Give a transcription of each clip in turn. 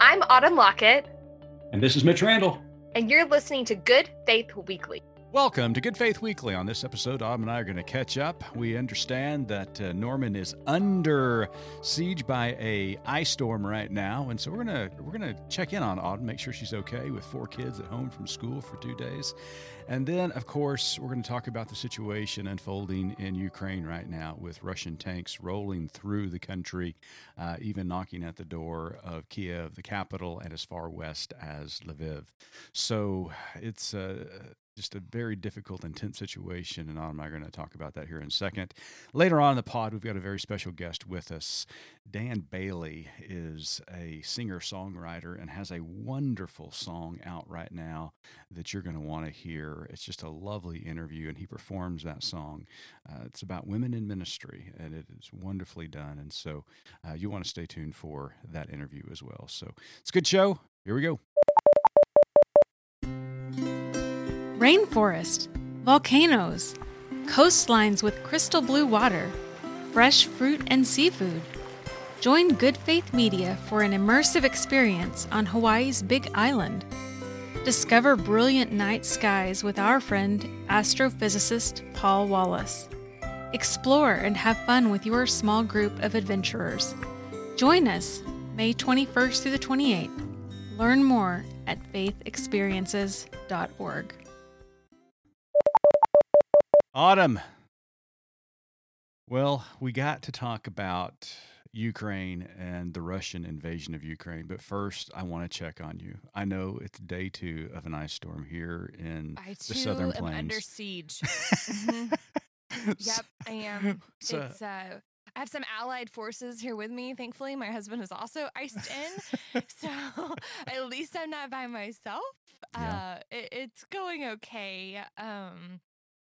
I'm Autumn Lockett, And this is Mitch Randall. and you're listening to Good Faith Weekly. Welcome to Good Faith Weekly. On this episode, Autumn and I are going to catch up. We understand that uh, Norman is under siege by a ice storm right now, and so we're gonna we're gonna check in on Autumn, make sure she's okay with four kids at home from school for two days, and then of course we're going to talk about the situation unfolding in Ukraine right now with Russian tanks rolling through the country, uh, even knocking at the door of Kiev, the capital, and as far west as Lviv. So it's uh, just a very difficult, intense situation. And Autumn and I are going to talk about that here in a second. Later on in the pod, we've got a very special guest with us. Dan Bailey is a singer songwriter and has a wonderful song out right now that you're going to want to hear. It's just a lovely interview, and he performs that song. Uh, it's about women in ministry, and it is wonderfully done. And so uh, you want to stay tuned for that interview as well. So it's a good show. Here we go. Rainforest, volcanoes, coastlines with crystal blue water, fresh fruit and seafood. Join Good Faith Media for an immersive experience on Hawaii's Big Island. Discover brilliant night skies with our friend, astrophysicist Paul Wallace. Explore and have fun with your small group of adventurers. Join us May 21st through the 28th. Learn more at faithexperiences.org. Autumn. Well, we got to talk about Ukraine and the Russian invasion of Ukraine, but first I want to check on you. I know it's day two of an ice storm here in I the southern am plains. under siege. Mhm. Yep, I am. So- it's uh I have some allied forces here with me. Thankfully, my husband is also iced in, so at least I'm not by myself. Yeah. Uh, it, it's going okay. Um,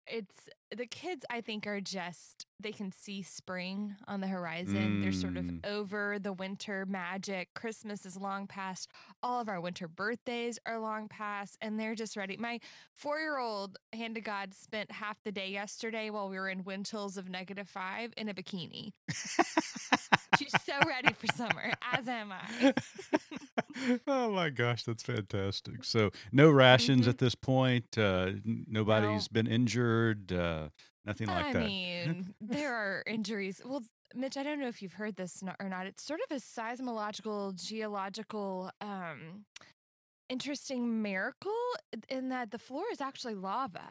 it's the kids. I think are just they can see spring on the horizon. They're sort of Mm. over the winter magic. Christmas is long past. All of our winter birthdays are long past, and they're just ready. My four year old, hand to God, spent half the day yesterday while we were in wind chills of negative five in a bikini. She's so ready for summer, as am I. oh my gosh, that's fantastic. So, no rations Mhm. at this point. Uh, nobody's been injured. Uh, nothing like I that. I mean, there are injuries. Well, Mitch, I don't know if you've heard this or not. It's sort of a seismological, geological, um, interesting miracle in that the floor is actually lava.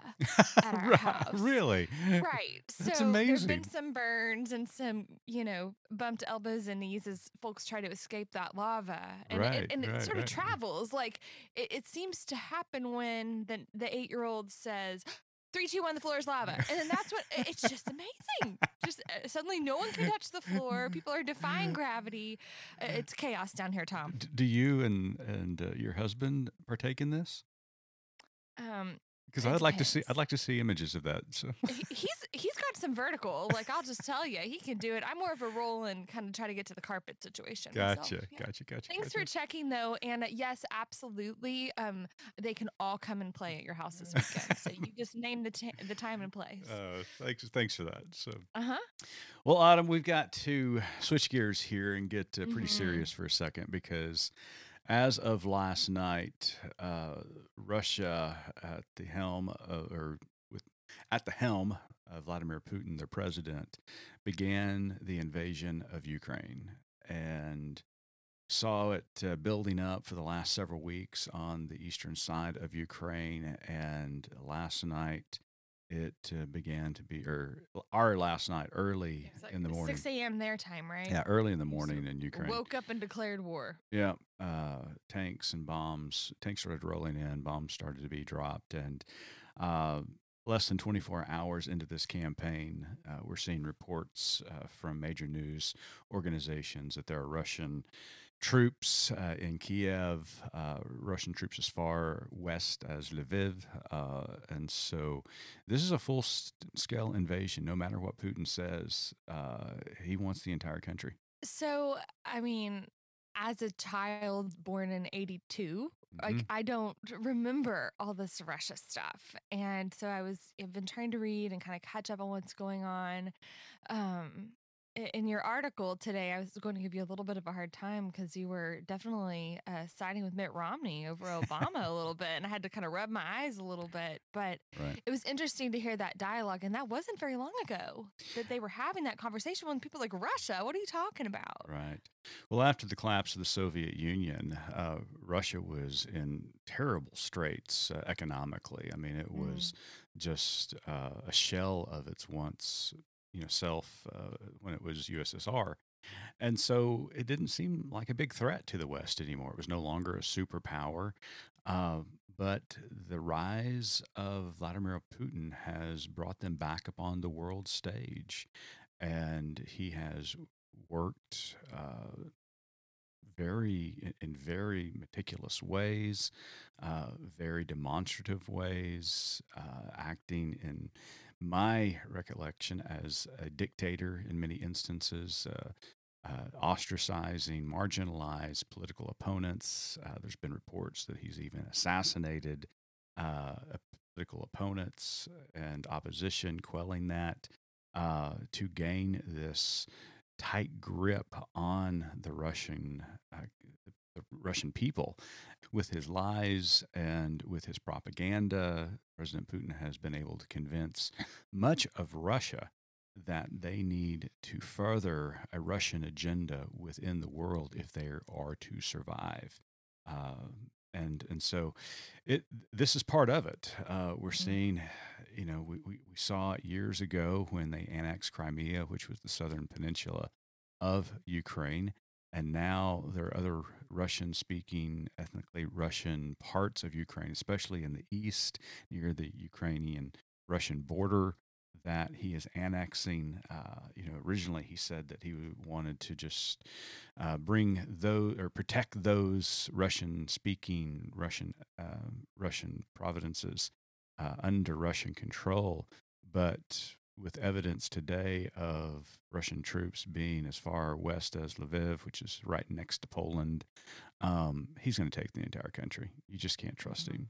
at our Right, house. Really? Right. That's so there've been some burns and some, you know, bumped elbows and knees as folks try to escape that lava. And Right, it, and it sort right. of travels. Like it, it seems to happen when the the eight year old says, Three, two, one, the floor is lava. And then that's what it's just amazing. Just uh, suddenly no one can touch the floor. People are defying gravity. Uh, It's chaos down here, Tom. D- do you and and uh, your husband partake in this? Um, Because I'd like to see. I'd like to see images of that. So he's he's got some vertical. Like I'll just tell you, he can do it. I'm more of a roll and kind of try to get to the carpet situation. gotcha, Yeah. gotcha, gotcha. Thanks for checking though, and uh, yes, absolutely. Um, they can all come and play at your house this weekend. so you just name the ta- the time and place. Uh, thanks, thanks for that. So, Uh huh. well, Autumn, we've got to switch gears here and get uh, pretty Mhm. serious for a second because, as of last night, uh, Russia at the helm, of, or with at the helm of Vladimir Putin, their president, began the invasion of Ukraine and saw it uh, building up for the last several weeks on the eastern side of Ukraine. And last night, it uh, began to be, or our last night, early like in the morning. Six a.m. their time, right? Yeah, early in the morning in Ukraine. Woke up and declared war. Yeah, uh, tanks and bombs. Tanks started rolling in. Bombs started to be dropped, and uh, less than 24 hours into this campaign, uh, we're seeing reports uh, from major news organizations that there are Russian troops uh, in Kiev, uh, Russian troops as far west as Lviv, uh, and so this is a full-scale invasion. No matter what Putin says, uh, he wants the entire country. So, I mean, as a child born in 82, like Mhm. I don't remember all this Russia stuff. And so I was I've been trying to read and kind of catch up on what's going on. Um in your article today, I was going to give you a little bit of a hard time because you were definitely uh, siding with Mitt Romney over Obama a little bit, and I had to kind of rub my eyes a little bit. But Right. it was interesting to hear that dialogue, and that wasn't very long ago that they were having that conversation with people like Russia. What are you talking about? Right. Well, after the collapse of the Soviet Union, uh, Russia was in terrible straits uh, economically. I mean, it Mm. was just uh, a shell of its once, you know, self uh, when it was USSR. And so it didn't seem like a big threat to the West anymore. It was no longer a superpower. Uh, but the rise of Vladimir Putin has brought them back upon the world stage. And he has worked uh, very in- very meticulous ways, uh, very demonstrative ways, uh, acting in my recollection as a dictator in many instances. Uh, uh, ostracizing marginalized political opponents. Uh, there's been reports that he's even assassinated uh, political opponents and opposition, quelling that uh, to gain this tight grip on the Russian uh, the Russian people with his lies and with his propaganda. President Putin has been able to convince much of Russia that they need to further a Russian agenda within the world if they are to survive. Uh, and and so it this is part of it. Uh, we're seeing, you know, we, we, we saw it years ago when they annexed Crimea, which was the southern peninsula of Ukraine. And now there are other Russian speaking, ethnically Russian parts of Ukraine, especially in the east near the Ukrainian Russian border that he is annexing. Uh, you know, originally he said that he wanted to just uh, bring those or protect those Russian-speaking Russian uh, Russian provinces uh, under Russian control, but with evidence today of Russian troops being as far west as Lviv, which is right next to Poland, um, he's going to take the entire country. You just can't trust Mhm. him.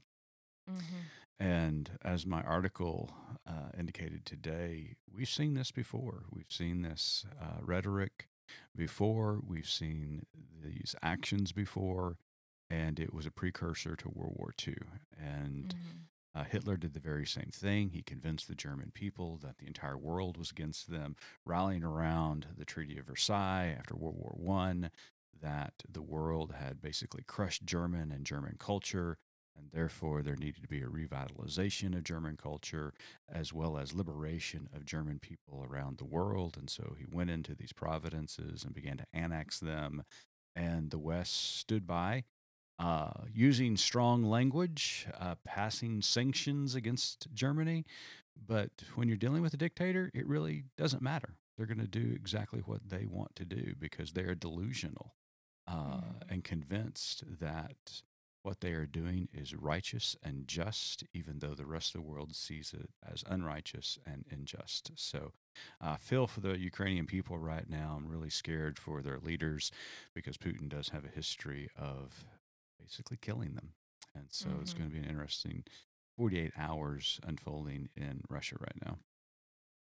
Mm-hmm. And as my article uh, indicated today, we've seen this before. We've seen this uh, rhetoric before. We've seen these actions before. And it was a precursor to World War II. And Mm-hmm. Uh, Hitler did the very same thing. He convinced the German people that the entire world was against them, rallying around the Treaty of Versailles after World War One, that the world had basically crushed German and German culture, and therefore there needed to be a revitalization of German culture as well as liberation of German people around the world. And so he went into these providences and began to annex them, and the West stood by uh, using strong language, uh, passing sanctions against Germany. But when you're dealing with a dictator, it really doesn't matter. They're going to do exactly what they want to do because they are delusional uh, Mhm. and convinced that what they are doing is righteous and just, even though the rest of the world sees it as unrighteous and unjust. So I feel for the Ukrainian people right now. I'm really scared for their leaders because Putin does have a history of basically killing them. And so it's Mhm. going to be an interesting 48 hours unfolding in Russia right now.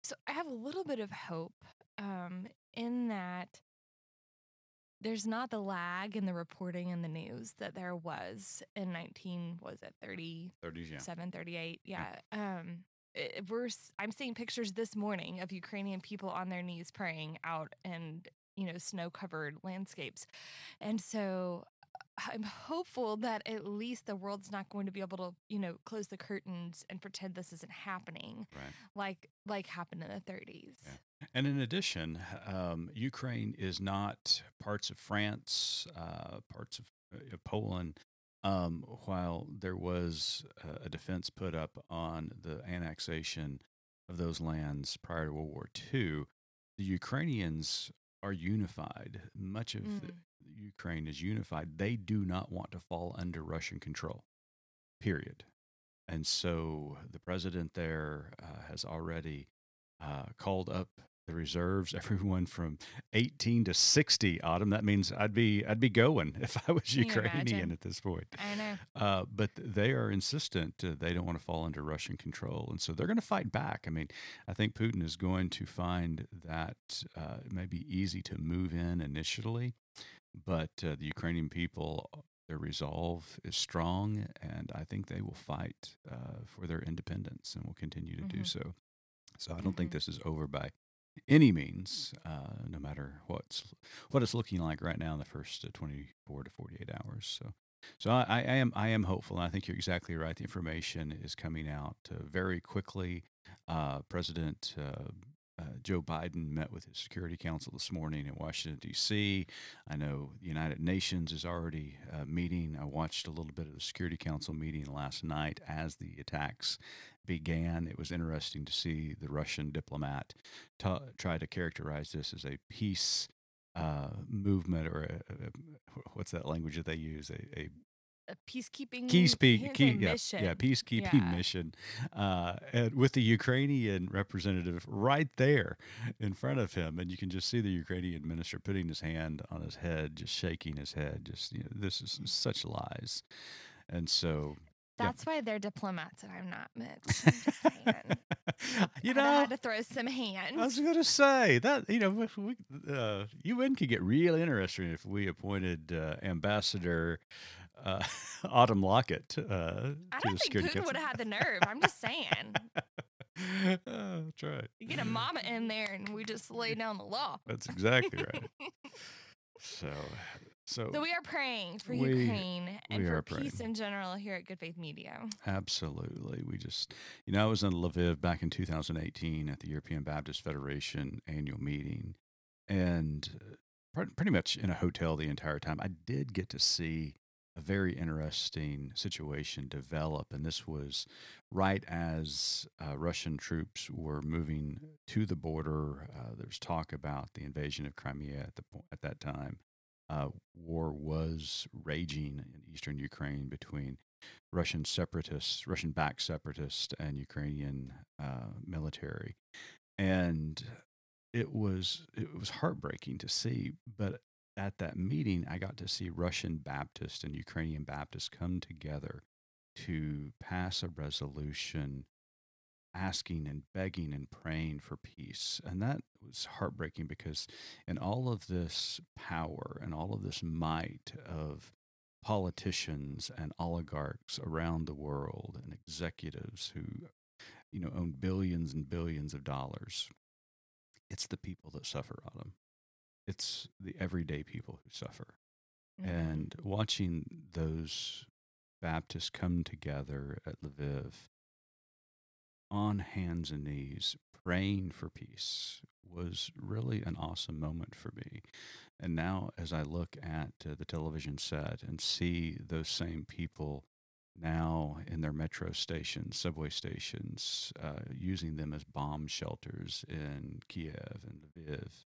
So I have a little bit of hope um, in that there's not the lag in the reporting and the news that there was in 19 was it 30 30s, yeah. 7 38 yeah um it, we're i'm seeing pictures this morning of ukrainian people on their knees praying out in you know snow covered landscapes and so i'm hopeful that at least the world's not going to be able to you know close the curtains and pretend this isn't happening Right. like like happened in the 30s Yeah. And in addition, um, Ukraine is not parts of France, uh, parts of uh, Poland. Um, while there was a, a defense put up on the annexation of those lands prior to World War II, the Ukrainians are unified. Much of the, Ukraine is unified. They do not want to fall under Russian control, period. And so the president there uh, has already uh, called up the reserves, everyone from 18 to 60. Autumn. That means I'd be I'd be going if I was Ukrainian imagine? at this point. I know. Uh, but they are insistent uh, they don't want to fall under Russian control, and so they're going to fight back. I mean, I think Putin is going to find that uh, it may be easy to move in initially, but uh, the Ukrainian people, their resolve is strong, and I think they will fight uh, for their independence and will continue to do Mhm. so. So I don't think Mhm. this is over by any means, uh, no matter what's what it's looking like right now in the first uh, 24 to 48 hours. So, so I, I am I am hopeful. And I think you're exactly right. The information is coming out uh, very quickly. Uh, President uh, uh, Joe Biden met with his Security Council this morning in Washington D.C. I know the United Nations is already uh, meeting. I watched a little bit of the Security Council meeting last night as the attacks began. It was interesting to see the Russian diplomat ta try to characterize this as a peace uh, movement or a, a, what's that language that they use? A, a A peacekeeping key he speak, didn't key, yeah, mission. yeah, peacekeeping Yeah. mission, uh, and with the Ukrainian representative right there in front of him, and you can just see the Ukrainian minister putting his hand on his head, just shaking his head. Just you know, this is such lies, and so yeah. That's why they're diplomats and I'm not, Mitch. I'm you know, had to throw some hands. I was going to say that you know if we, uh, UN could get real interesting if we appointed uh, Ambassador uh, Autumn Lockett uh, I to don't the think Putin would have had the nerve. I'm just saying. oh, that's right. You get a mama in there and we just lay down the law. That's exactly right. So, so, So we are praying for We- Ukraine and for peace in general here at Good Faith Media. absolutely. We just, you know, I was in Lviv back in 2018 at the European Baptist Federation annual meeting, and uh, pretty much in a hotel the entire time. I did get to see a very interesting situation develop, and this was right as uh, Russian troops were moving to the border. Uh, there was talk about the invasion of Crimea at the at that time. Uh, war was raging in eastern Ukraine between Russian separatists, Russian-backed separatists, and Ukrainian uh, military, and it was it was heartbreaking to see. But at that meeting, I got to see Russian Baptists and Ukrainian Baptists come together to pass a resolution asking and begging and praying for peace. And that was heartbreaking because in all of this power and all of this might of politicians and oligarchs around the world and executives who you know own billions and billions of dollars it's the people that suffer autumn it's the everyday people who suffer Mhm. and watching those Baptists come together at Lviv on hands and knees praying for peace was really an awesome moment for me. And now, as I look at uh, the television set and see those same people now in their metro stations, subway stations, uh, using them as bomb shelters in Kiev and Lviv,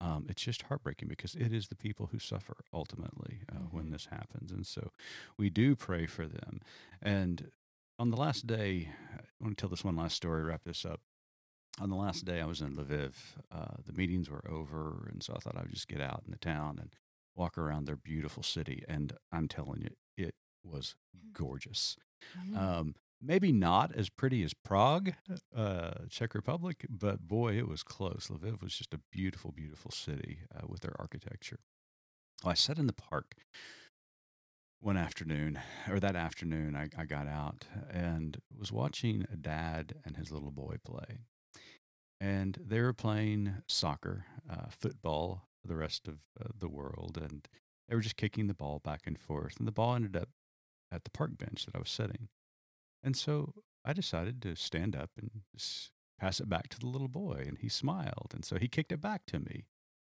um, it's just heartbreaking because it is the people who suffer ultimately uh, when Mhm. this happens. And so we do pray for them. And on the last day, I want to tell this one last story, wrap this up. On the last day, I was in Lviv. Uh, the meetings were over. And so I thought I would just get out in the town and walk around their beautiful city. And I'm telling you, it was gorgeous. Mhm. Um, maybe not as pretty as Prague, uh, Czech Republic, but boy, it was close. Lviv was just a beautiful, beautiful city uh, with their architecture. Well, I sat in the park one afternoon, or that afternoon, I, I got out and was watching a dad and his little boy play. And they were playing soccer, uh, football, for the rest of uh, the world. And they were just kicking the ball back and forth. And the ball ended up at the park bench that I was sitting. And so I decided to stand up and just pass it back to the little boy. And he smiled. And so he kicked it back to me.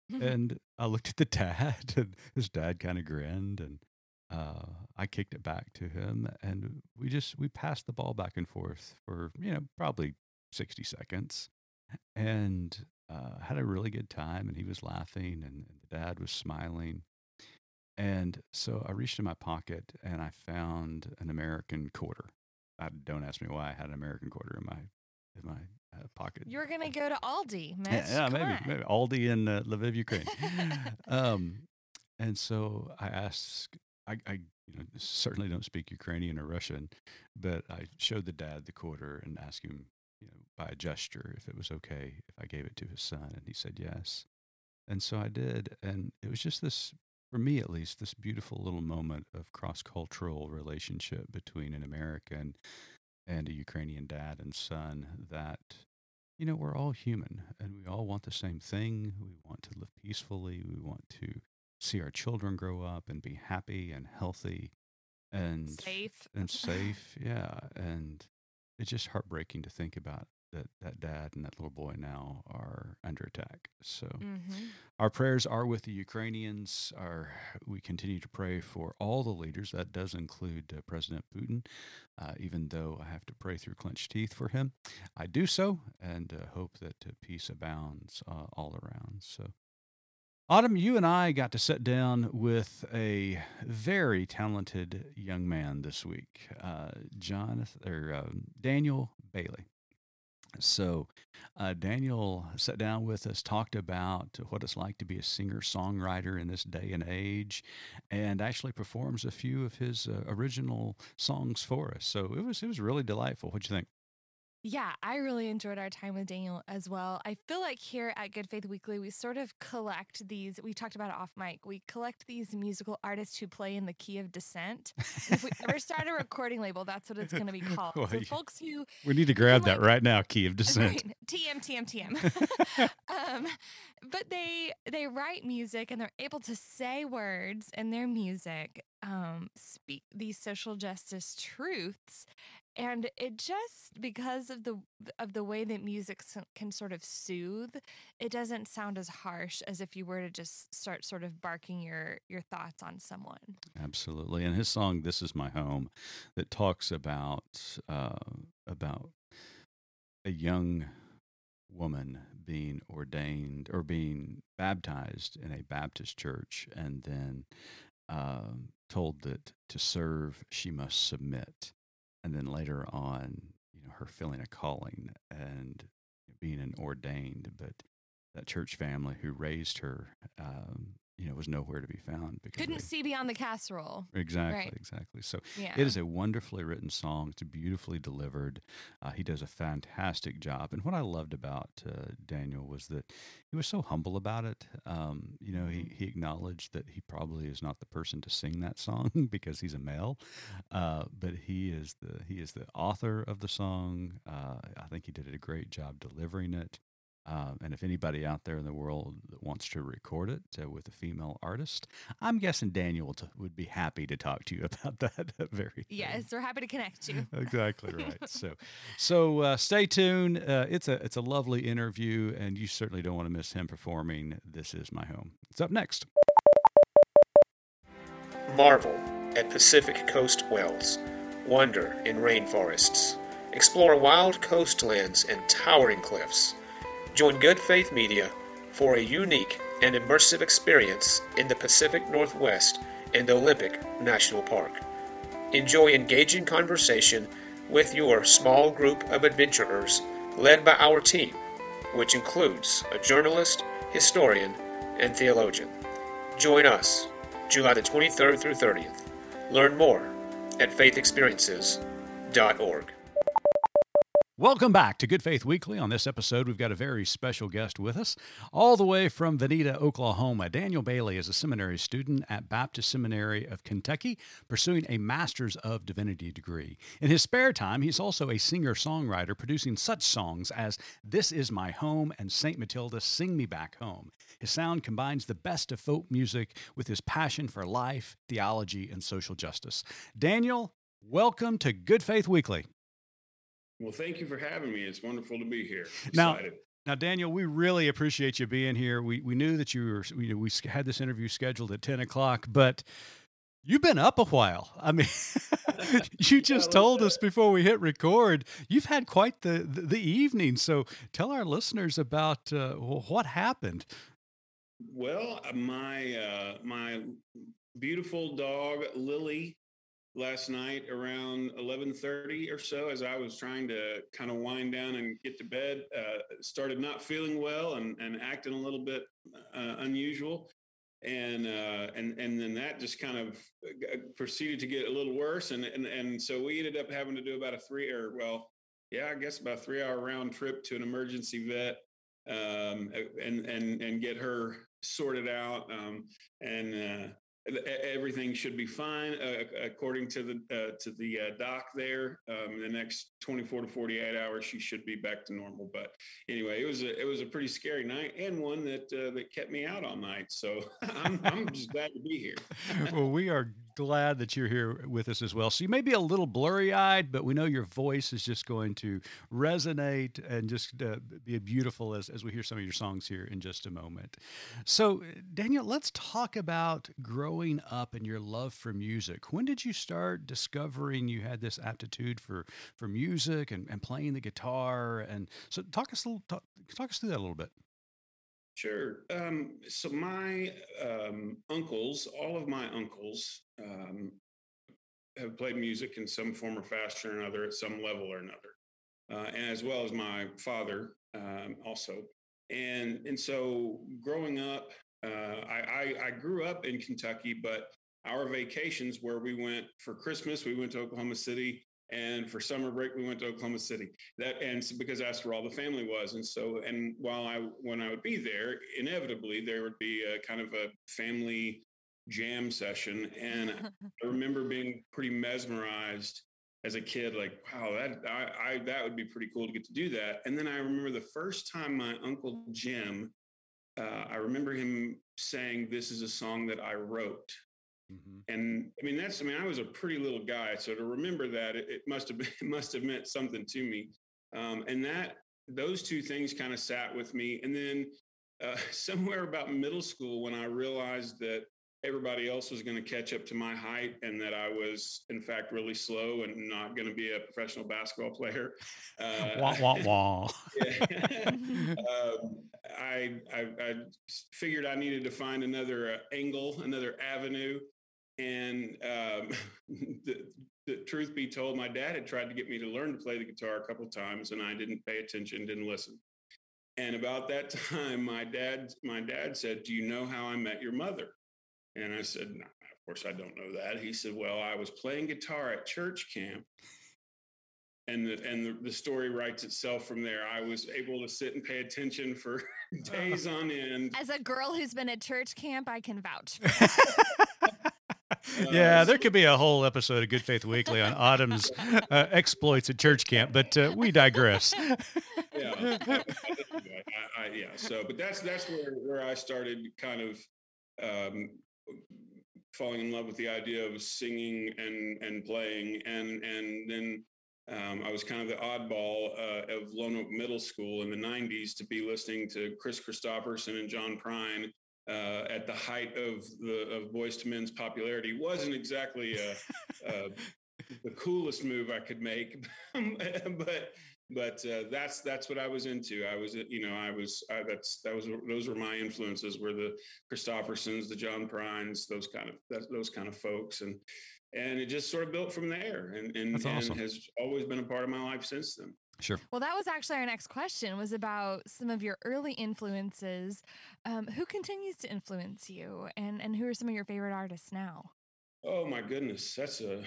and I looked at the dad, and his dad kind of grinned. And uh, I kicked it back to him. And we just, we passed the ball back and forth for, you know, probably 60 seconds. And uh, had a really good time. And he was laughing, and, and the dad was smiling. And so I reached in my pocket and I found an American quarter. I, don't ask me why I had an American quarter in my in my uh, pocket. You're gonna go to Aldi, Mitch. Yeah, yeah maybe, maybe Aldi in uh, Lviv, Ukraine. um, and so I asked, I, I you know, certainly don't speak Ukrainian or Russian, but I showed the dad the quarter and asked him, you know, by a gesture if it was okay if I gave it to his son, and he said yes. And so I did, and it was just this, for me at least, this beautiful little moment of cross-cultural relationship between an American and a Ukrainian dad and son that you know, we're all human and we all want the same thing. We want to live peacefully. We want to see our children grow up and be happy and healthy and Safe. and safe. Yeah. And it's just heartbreaking to think about that that dad and that little boy now are under attack. So Mm-hmm. our prayers are with the Ukrainians. Our, we continue to pray for all the leaders. That does include uh, President Putin, uh, even though I have to pray through clenched teeth for him. I do so and uh, hope that uh, peace abounds uh, all around. So, Autumn, you and I got to sit down with a very talented young man this week, uh, Jonathan or um Daniel Bailey. So, uh, Daniel sat down with us, talked about what it's like to be a singer songwriter in this day and age, and actually performs a few of his uh, original songs for us. So it was it was really delightful. What do you think? Yeah, I really enjoyed our time with Daniel as well. I feel like here at Good Faith Weekly, we sort of collect these, we talked about it off mic, we collect these musical artists who play in the key of descent. If we ever start a recording label, that's what it's going to be called. Well, so folks who We need to grab that like- right now. Key of descent. Right. TM TM TM. um, but they they write music and they're able to say words in their music, um, speak these social justice truths, and it just because of the of the way that music can sort of soothe, it doesn't sound as harsh as if you were to just start sort of barking your your thoughts on someone. Absolutely. And his song "This Is My Home" that talks about uh, about a young woman being ordained or being baptized in a Baptist church, and then um, told that to serve she must submit, and then later on, you know, her feeling a calling and being an ordained, but that church family who raised her, um, you know, was nowhere to be found because Couldn't they- see beyond the casserole. Exactly, Right. exactly. So Yeah. it is a wonderfully written song. It's beautifully delivered. Uh, he does a fantastic job. And what I loved about uh, Daniel was that he was so humble about it. Um, you know, he, he acknowledged that he probably is not the person to sing that song because he's a male, uh, but he is the he is the author of the song. Uh, I think he did a great job delivering it. Um, and if anybody out there in the world that wants to record it uh, with a female artist, I'm guessing Daniel t- would be happy to talk to you about that very thing. Yes, we're happy to connect you. exactly right. So, so uh, stay tuned. Uh, it's a it's a lovely interview, and you certainly don't want to miss him performing. This is my home. It's up next. Marvel at Pacific Coast Wells. Wonder in rainforests. Explore wild coastlands and towering cliffs. Join Good Faith Media for a unique and immersive experience in the Pacific Northwest and Olympic National Park. Enjoy engaging conversation with your small group of adventurers led by our team, which includes a journalist, historian, and theologian. Join us July the 23rd through 30th. Learn more at faithexperiences.org. Welcome back to Good Faith Weekly. On this episode, we've got a very special guest with us, all the way from Vinita, Oklahoma. Daniel Bailey is a seminary student at Baptist Seminary of Kentucky, pursuing a Master's of Divinity degree. In his spare time, he's also a singer songwriter, producing such songs as This Is My Home and St. Matilda Sing Me Back Home. His sound combines the best of folk music with his passion for life, theology, and social justice. Daniel, welcome to Good Faith Weekly. Well, thank you for having me. It's wonderful to be here. Now- Excited. Now, Daniel, we really appreciate you being here. We we knew that you were we, we had this interview scheduled at ten o'clock, but you've been up a while. I mean, you just told us before we hit record you've had quite the the, the evening. So tell our listeners about uh, what happened. well, uh, my uh, my beautiful dog Lily last night around 11:30 or so, as I was trying to kind of wind down and get to bed. Uh, started not feeling well and, and acting a little bit uh, unusual, and uh, and and then that just kind of uh, proceeded to get a little worse, and and and so we ended up having to do about a three or well, yeah, I guess about a three hour round trip to an emergency vet um, and and and get her sorted out. Um, and uh, everything should be fine uh, according to the uh, to the uh, doc there. Um, the next 24 to 48 hours, she should be back to normal. But anyway, it was a it was a pretty scary night and one that uh, that kept me out all night. So I'm, I'm just glad to be here. well, we are glad that you're here with us as well. So you may be a little blurry eyed, but we know your voice is just going to resonate and just uh, be beautiful as, as we hear some of your songs here in just a moment. So, Daniel, let's talk about growing up and your love for music. When did you start discovering you had this aptitude for, for music and, and playing the guitar? And so, talk us, a little, talk, talk us through that a little bit. Sure. Um, so my um, uncles, all of my uncles, um, have played music in some form or fashion or another at some level or another, uh, and as well as my father um, also. And and so growing up, uh, I, I, I grew up in Kentucky, but our vacations where we went for Christmas, we went to Oklahoma City and for summer break we went to oklahoma city that and so because that's where all the family was and so and while i when i would be there inevitably there would be a kind of a family jam session and i remember being pretty mesmerized as a kid like wow that I, I that would be pretty cool to get to do that and then i remember the first time my uncle jim uh, i remember him saying this is a song that i wrote Mm-hmm. And I mean, that's, I mean, I was a pretty little guy. So to remember that, it, it must have been, it must have meant something to me. Um, and that, those two things kind of sat with me. And then uh, somewhere about middle school, when I realized that everybody else was going to catch up to my height and that I was, in fact, really slow and not going to be a professional basketball player. Uh, wah, wah, wah. um, I, I, I, figured I needed to find another uh, angle, another avenue. And um, the, the, truth be told, my dad had tried to get me to learn to play the guitar a couple times, and I didn't pay attention, didn't listen. And about that time, my dad, my dad said, "Do you know how I met your mother?" And I said, "Of course I don't know that." He said, "Well, I was playing guitar at church camp." And the, and the, the story writes itself from there. I was able to sit and pay attention for days on end. As a girl who's been at church camp, I can vouch. yeah, there could be a whole episode of Good Faith Weekly on Autumn's uh, exploits at church camp, but uh, we digress. yeah, I, I, yeah. So, but that's that's where where I started kind of um, falling in love with the idea of singing and and playing, and and then um, I was kind of the oddball uh, of Lone Oak Middle School in the '90s to be listening to Kris Kristofferson and John Prine uh, at the height of the of Boyz II Men's popularity. Wasn't exactly a, a, the coolest move I could make, but but uh, that's that's what I was into. I was you know I was I, that's that was those were my influences were the Kristoffersons, the John Prines, those kind of that, those kind of folks, and and it just sort of built from there, and and, awesome. and has always been a part of my life since then. Sure. Well, that was actually our next question was about some of your early influences. Um, who continues to influence you, and and who are some of your favorite artists now? Oh my goodness, that's a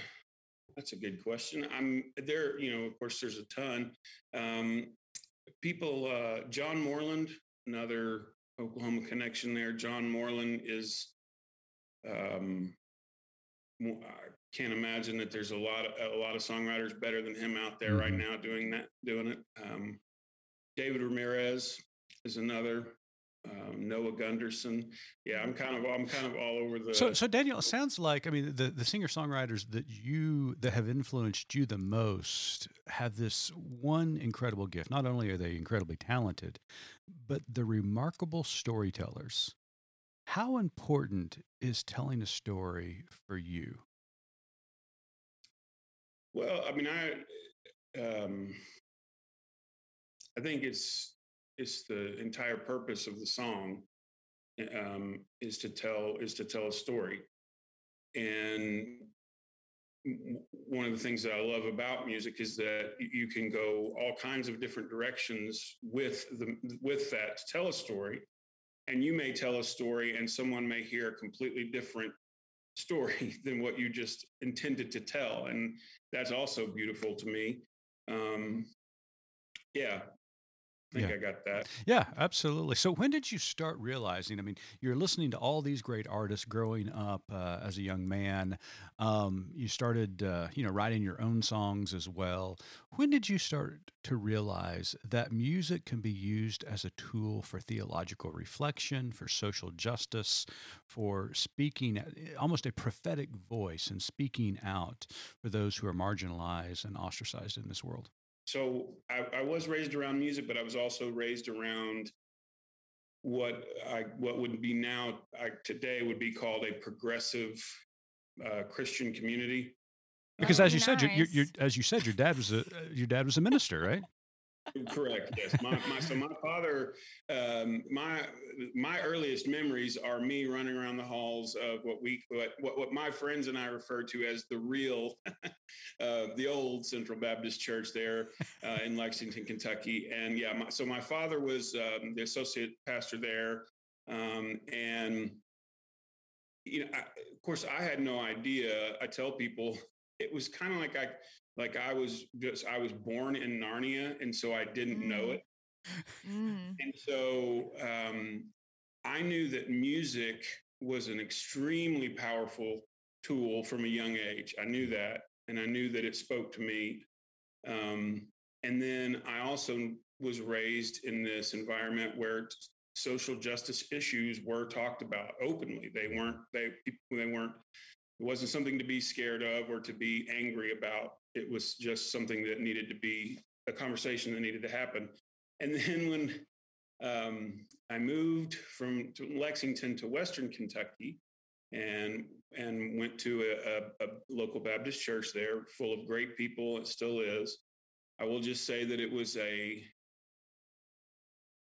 that's a good question. I'm there. You know, of course, there's a ton. Um, people, uh, John Moreland, another Oklahoma connection there. John Moreland is um, I can't imagine that there's a lot of a lot of songwriters better than him out there mm-hmm. right now doing that doing it. Um, David Ramirez is another. Um, Noah Gundersen. Yeah, I'm kind of I'm kind of all over the. So, so Daniel, it sounds like I mean the the singer songwriters that you that have influenced you the most have this one incredible gift. Not only are they incredibly talented, but the remarkable storytellers. How important is telling a story for you? Well, I mean, I um, I think it's it's the entire purpose of the song um, is to tell is to tell a story, and one of the things that I love about music is that you can go all kinds of different directions with the with that to tell a story, and you may tell a story, and someone may hear a completely different story than what you just intended to tell, and that's also beautiful to me. Um, yeah, I think Yeah. I got that. Yeah, absolutely. So when did you start realizing? I mean, you're listening to all these great artists growing up uh, as a young man. Um, you started, uh, you know, writing your own songs as well. When did you start to realize that music can be used as a tool for theological reflection, for social justice, for speaking, eh, almost a prophetic voice and speaking out for those who are marginalized and ostracized in this world? So I, I was raised around music, but I was also raised around what I what would be now I, today would be called a progressive uh, Christian community. Because Oh, as you said, your, your, your, nice. as you said, your dad was a your dad was a minister, right? Correct. Yes. My, my so my father, um, my my earliest memories are me running around the halls of what we what what, my friends and I refer to as the real, uh, the old Central Baptist Church there uh, in Lexington, Kentucky. And yeah, my, so my father was um, the associate pastor there, um, and you know, I, of course, I had no idea. I tell people it was kind of like I like I was just I was born in Narnia, and so I didn't know Mm. it. Mm. And so um, I knew that music was an extremely powerful tool from a young age. I knew that, and I knew that it spoke to me. Um, and then I also was raised in this environment where social justice issues were talked about openly. They weren't they they weren't it wasn't something to be scared of or to be angry about. It was just something that needed to be a conversation that needed to happen. And then when um, I moved from to Lexington to Western Kentucky, and and went to a, a, a local Baptist church there, full of great people. It still is. I will just say that it was a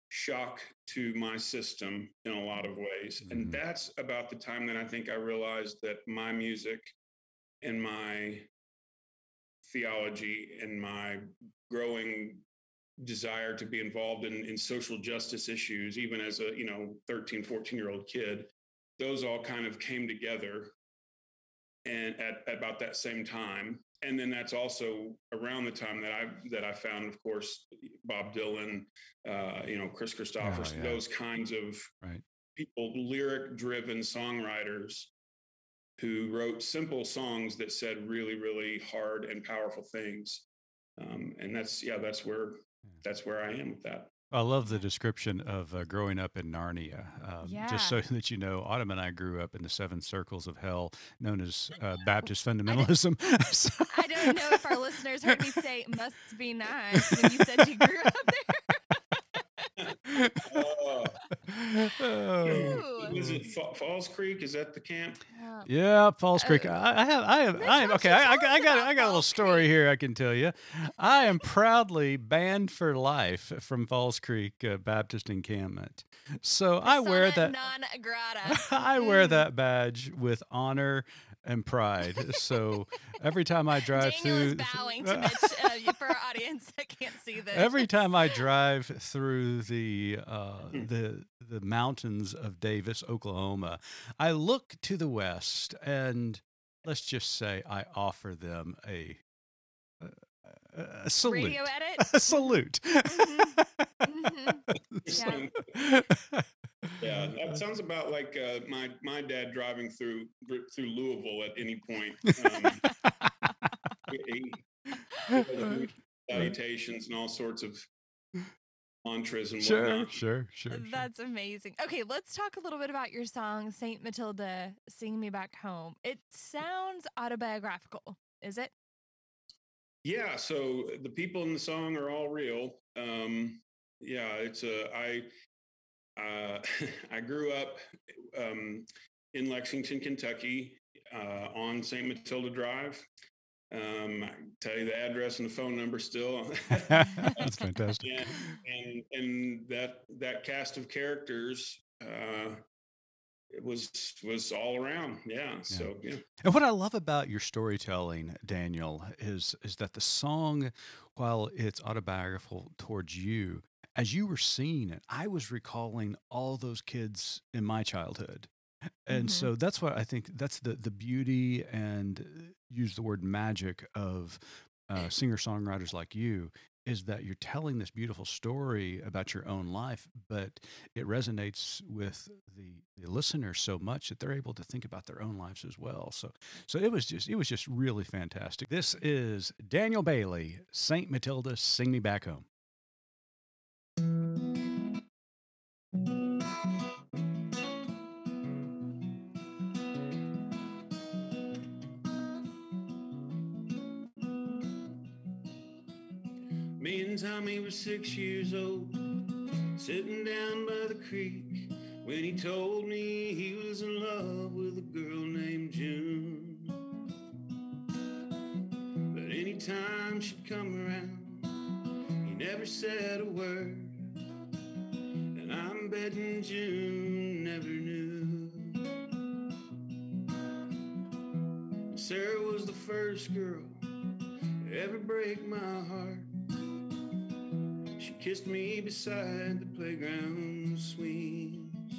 shock to my system in a lot of ways, Mhm. and that's about the time that I think I realized that my music and my theology and my growing desire to be involved in, in social justice issues even as a you know 13 14 year old kid those all kind of came together and at, at about that same time and then that's also around the time that i that i found of course bob dylan uh, you know Kris Kristofferson yeah. those kinds of Right. people lyric driven songwriters who wrote simple songs that said really really hard and powerful things um, and that's yeah that's where that's where i am with that I love the description of uh, growing up in Narnia. Um, Just so that you know, Autumn and I grew up in the seven circles of hell, known as uh, Baptist fundamentalism. So- I don't know if our listeners heard me say "must be nice" when you said you grew up there. oh, Oh. Is it Fa- falls creek is that the camp Yeah, Falls Creek. Uh, I, I have, I have, I am okay. I, I, got- I got, I got a little story Creek? here. I can tell you. I am proudly banned for life from Falls Creek uh, Baptist Encampment. So I wear that. non grata. I wear that badge with honor and pride. So every time I drive Daniel is through, bowing to Mitch uh, for our audience that can't see this. every time I drive through the uh, the the mountains of Davis, Oklahoma, I look to the west, and let's just say I offer them a a, a salute. radio edit. A salute. Mhm. yeah that sounds about like uh, my my dad driving through through louisville at any point um, he- he- salutations and all sorts of mantras and sure, whatnot. sure, sure, sure. That's amazing. Okay, let's talk a little bit about your song, Saint Matilda, Sing Me Back Home. It sounds autobiographical, is it? Yeah, so the people in the song are all real. Um, yeah, it's a I uh, I grew up um, in Lexington, Kentucky, uh, on St. Matilda Drive. Um, I can tell you the address and the phone number still. That's fantastic. and, and and that that cast of characters uh, it was was all around. Yeah. So yeah. And what I love about your storytelling, Daniel, is is that the song, while it's autobiographical towards you, as you were seeing it, I was recalling all those kids in my childhood. And Mhm. so that's why I think that's the the beauty and uh, use the word magic of uh, singer songwriters like you is that you're telling this beautiful story about your own life, but it resonates with the, the listener so much that they're able to think about their own lives as well. So, so it was just it was just really fantastic. This is Daniel Bailey, Saint Matilda, "Sing Me Back Home." Me and Tommy were six years old, sitting down by the creek when he told me he was in love with a girl named June. But anytime she'd come around, he never said a word. And I'm betting June never knew. Sarah was the first girl to ever break my heart. Kissed me beside the playground swings.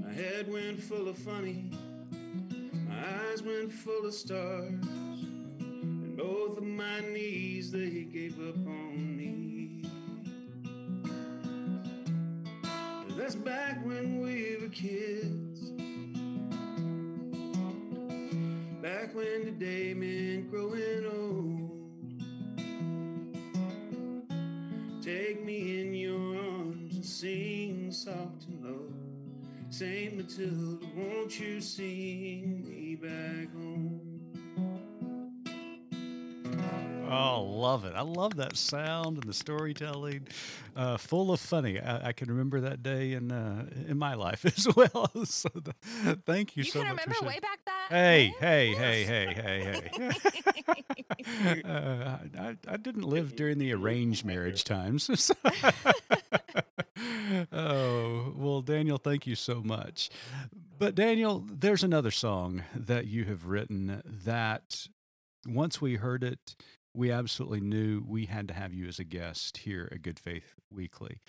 My head went full of funny, my eyes went full of stars, and both of my knees they gave up on Saint Matilda, won't you sing me back home? Oh, love it! I love that sound and the storytelling, uh, full of funny. I, I can remember that day in uh, in my life as well. so, the, thank you, You so can much. for remember way back that. Hey, hey, hey, hey, hey, hey, hey. uh, I, I didn't live during the arranged marriage times. well, Daniel, thank you so much. But, Daniel, there's another song that you have written that once we heard it, we absolutely knew we had to have you as a guest here at Good Faith Weekly.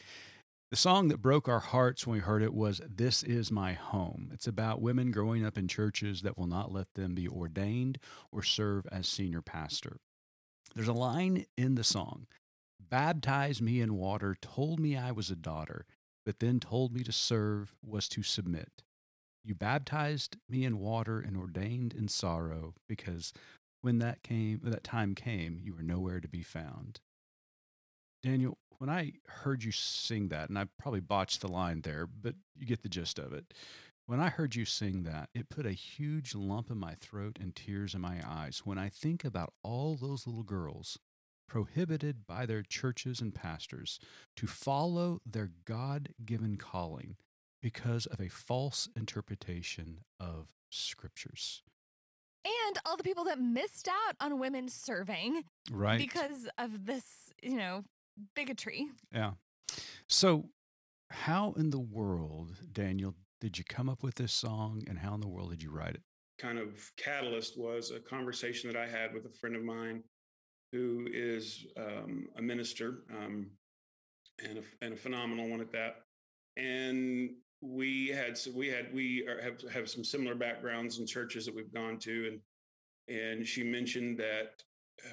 The song that broke our hearts when we heard it was This Is My Home. It's about women growing up in churches that will not let them be ordained or serve as senior pastor. There's a line in the song Baptized me in water, told me I was a daughter, but then told me to serve was to submit. You baptized me in water and ordained in sorrow, because when that came, that time came, you were nowhere to be found. Daniel, when I heard you sing that, and I probably botched the line there, but you get the gist of it. When I heard you sing that, it put a huge lump in my throat and tears in my eyes when I think about all those little girls prohibited by their churches and pastors to follow their God given calling because of a false interpretation of scriptures. And all the people that missed out on women serving Right. because of this, you know, bigotry. Yeah. So, how in the world, Daniel, did you come up with this song and how in the world did you write it? Kind of catalyst was a conversation that I had with a friend of mine who is um, a minister um, and, a, and a phenomenal one at that. And we had so we had we are, have have some similar backgrounds in churches that we've gone to, and and she mentioned that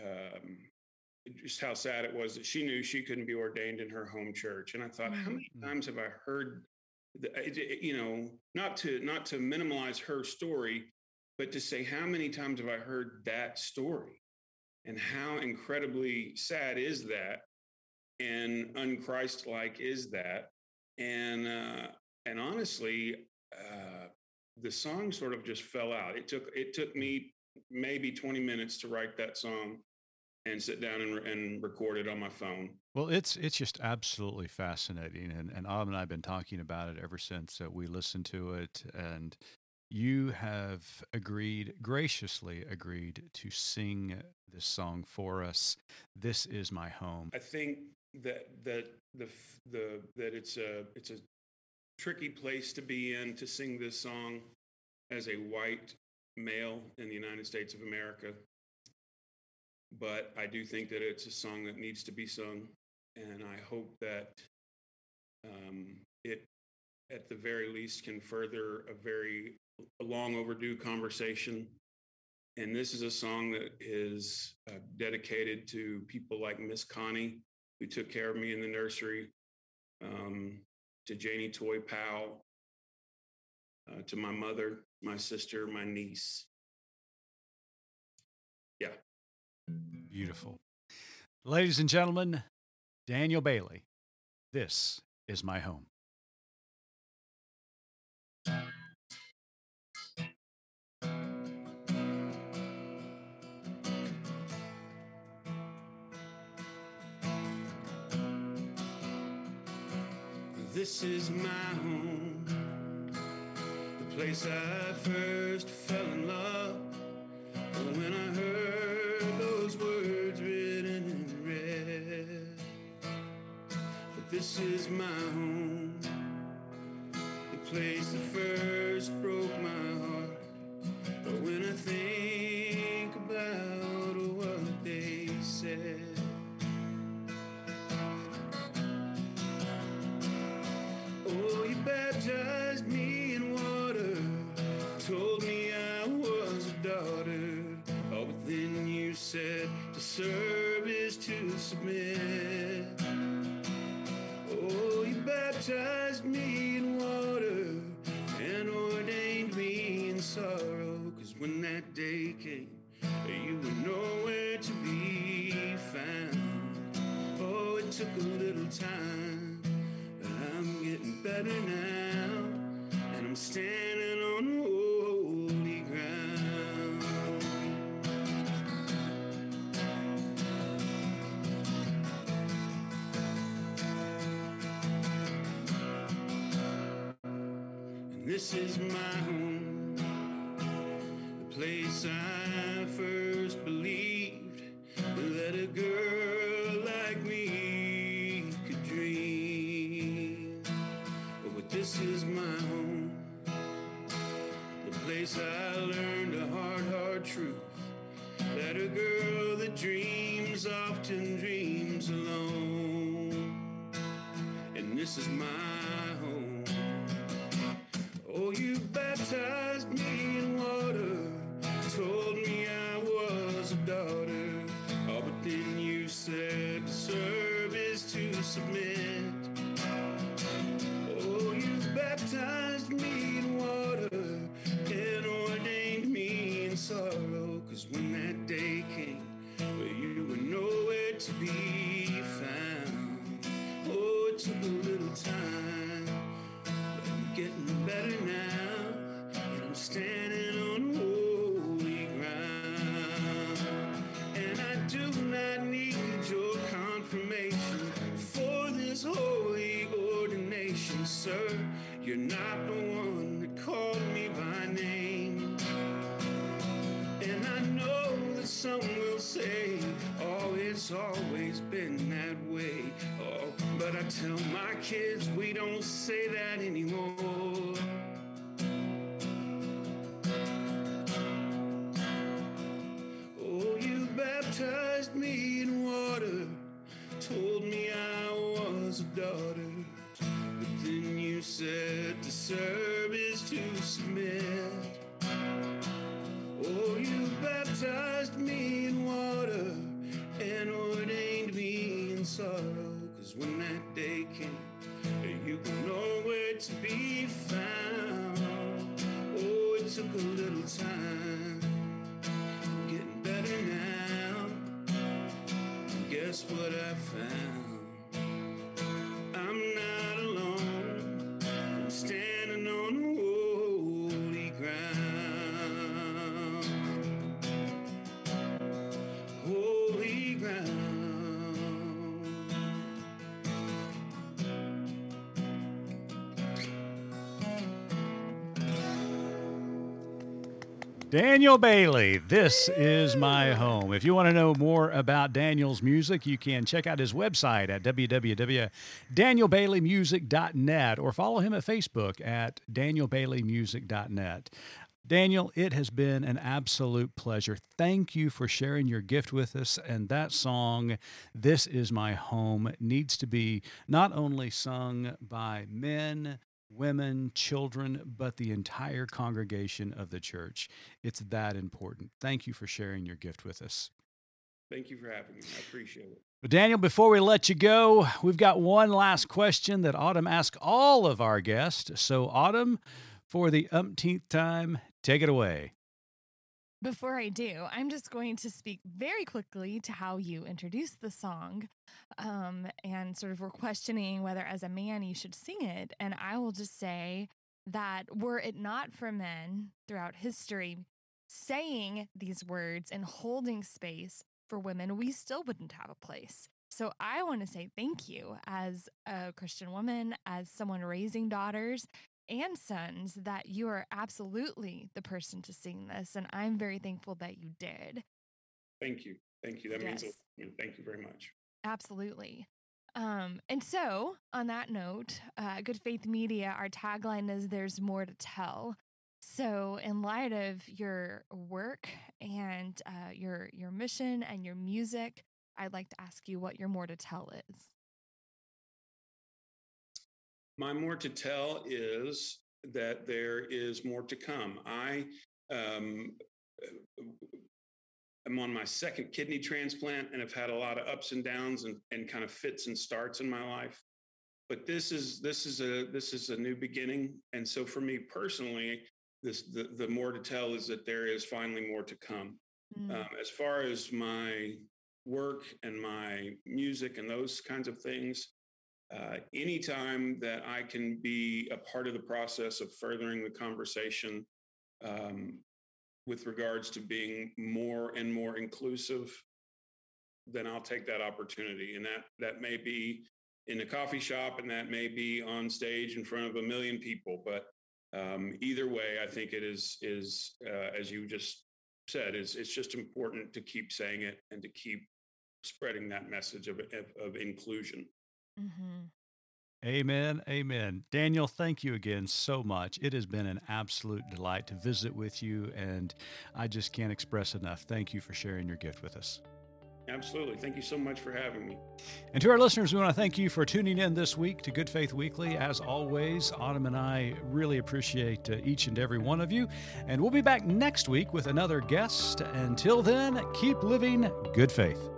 um, just how sad it was that she knew she couldn't be ordained in her home church. And I thought, how many times have I heard, the, it- it- you know, not to not to minimize her story, but to say how many times have I heard that story, and how incredibly sad is that, and unchristlike is that, and uh, and honestly, uh, the song sort of just fell out. It took it took me maybe 20 minutes to write that song and sit down and, and record it on my phone. Well, it's it's just absolutely fascinating, and and Autumn and I have been talking about it ever since uh, we listened to it, and you have agreed graciously agreed to sing this song for us. This is my home. I think that that the the that it's a it's a tricky place to be in to sing this song as a white male in the United States of America. But I do think that it's a song that needs to be sung. And I hope that um, it, at the very least, can further a very long overdue conversation. And this is a song that is uh, dedicated to people like Miss Connie, who took care of me in the nursery, um, to Janie Toy Powell, uh, to my mother, my sister, my niece. Yeah. Beautiful. Ladies and gentlemen, Daniel Bailey, this is my home. This is my home, the place I first fell in love. When I heard those words written in red, but this is my home, the place that first broke my heart. But when I think that came, you were nowhere to be found. Oh, it took a little time, but I'm getting better now. And I'm standing on holy ground. And this is my home, Daniel Bailey, this is my home. If you want to know more about Daniel's music, you can check out his website at www.danielbaileymusic.net or follow him at Facebook at danielbaileymusic.net. Daniel, it has been an absolute pleasure. Thank you for sharing your gift with us. And that song, This Is My Home, needs to be not only sung by men, women, children, but the entire congregation of the church. It's that important. Thank you for sharing your gift with us. Thank you for having me. I appreciate it. But Daniel, before we let you go, we've got one last question that Autumn asked all of our guests. So, Autumn, for the umpteenth time, take it away. Before I do, I'm just going to speak very quickly to how you introduced the song. Um, and sort of we're questioning whether as a man you should sing it. And I will just say that were it not for men throughout history saying these words and holding space for women, we still wouldn't have a place. So I want to say thank you as a Christian woman, as someone raising daughters, and sons that you are absolutely the person to sing this. And I'm very thankful that you did. Thank you. Thank you. That Yes. means a lot. Thank you very much. Absolutely. Um, and so, on that note, uh, Good Faith Media, our tagline is There's More to Tell. So, in light of your work and uh, your your mission and your music, I'd like to ask you what your more to tell is. My more to tell is that there is more to come. I um, am on my second kidney transplant and have had a lot of ups and downs and, and kind of fits and starts in my life. But this is this is a this is a new beginning, and so for me personally, this the, the more to tell is that there is finally more to come. Mm, Um, as far as my work and my music and those kinds of things, uh, anytime that I can be a part of the process of furthering the conversation um, with regards to being more and more inclusive, then I'll take that opportunity. And that that may be in a coffee shop, and that may be on stage in front of a million people. But um, either way, I think it is is uh, as you just said, is it's just important to keep saying it and to keep spreading that message of of, of inclusion. Mhm. Amen. Amen. Daniel, thank you again so much. It has been an absolute delight to visit with you, and I just can't express enough. Thank you for sharing your gift with us. Absolutely. Thank you so much for having me. And to our listeners, we want to thank you for tuning in this week to Good Faith Weekly. As always, Autumn and I really appreciate uh, each and every one of you. And we'll be back next week with another guest. Until then, keep living good faith.